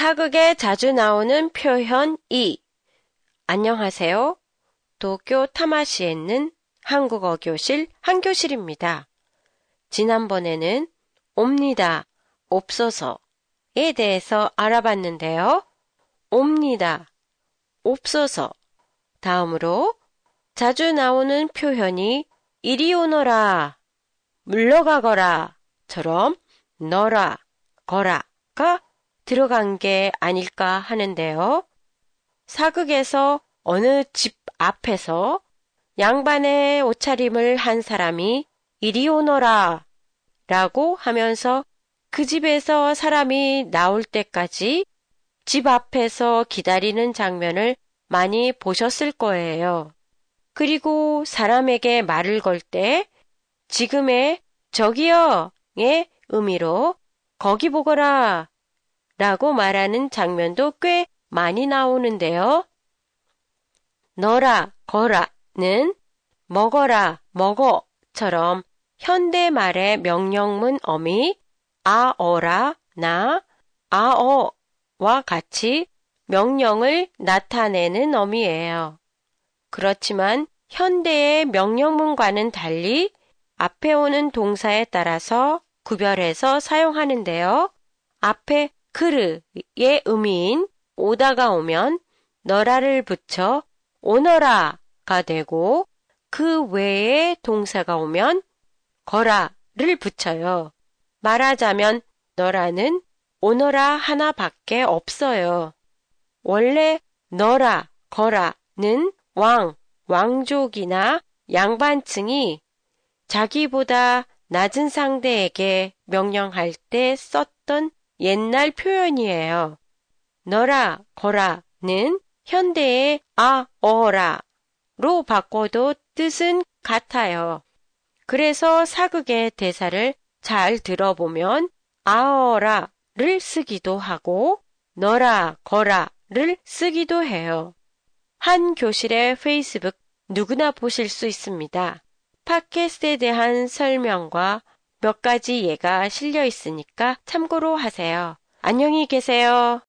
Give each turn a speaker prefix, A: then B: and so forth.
A: 사극에 자주 나오는 표현 2. 안녕하세요. 도쿄 타마시에 있는 한국어 교실 한교실입니다. 지난번에는 옵니다, 없어서에 대해서 알아봤는데요. 옵니다, 없어서. 다음으로 자주 나오는 표현이 이리 오너라, 물러가거라, 처럼 너라, 거라가 들어간 게 아닐까 하는데요. 사극에서 어느 집 앞에서 양반의 옷차림을 한 사람이 이리 오너라 라고 하면서 그 집에서 사람이 나올 때까지 집 앞에서 기다리는 장면을 많이 보셨을 거예요. 그리고 사람에게 말을 걸 때 지금의 저기요의 의미로 거기 보거라 라고 말하는 장면도 꽤 많이 나오는데요. 너라, 거라는 먹어라, 먹어처럼 현대 말의 명령문 어미 아어라, 나, 아어와 같이 명령을 나타내는 어미예요. 그렇지만 현대의 명령문과는 달리 앞에 오는 동사에 따라서 구별해서 사용하는데요. 앞에 크르의 의미인 오다가 오면 너라를 붙여 오너라가 되고 그 외에 동사가 오면 거라를 붙여요. 말하자면 너라는 오너라 하나밖에 없어요. 원래 너라, 거라는 왕, 왕족이나 양반층이 자기보다 낮은 상대에게 명령할 때 썼던 옛날 표현이에요. 너라, 거라는 현대의 아, 어라로 바꿔도 뜻은 같아요. 그래서 사극의 대사를 잘 들어보면 아어라를 쓰기도 하고 너라, 거라를 쓰기도 해요. 한 교실의 페이스북 누구나 보실 수 있습니다. 팟캐스트에 대한 설명과 몇 가지 예가 실려 있으니까 참고로 하세요. 안녕히 계세요.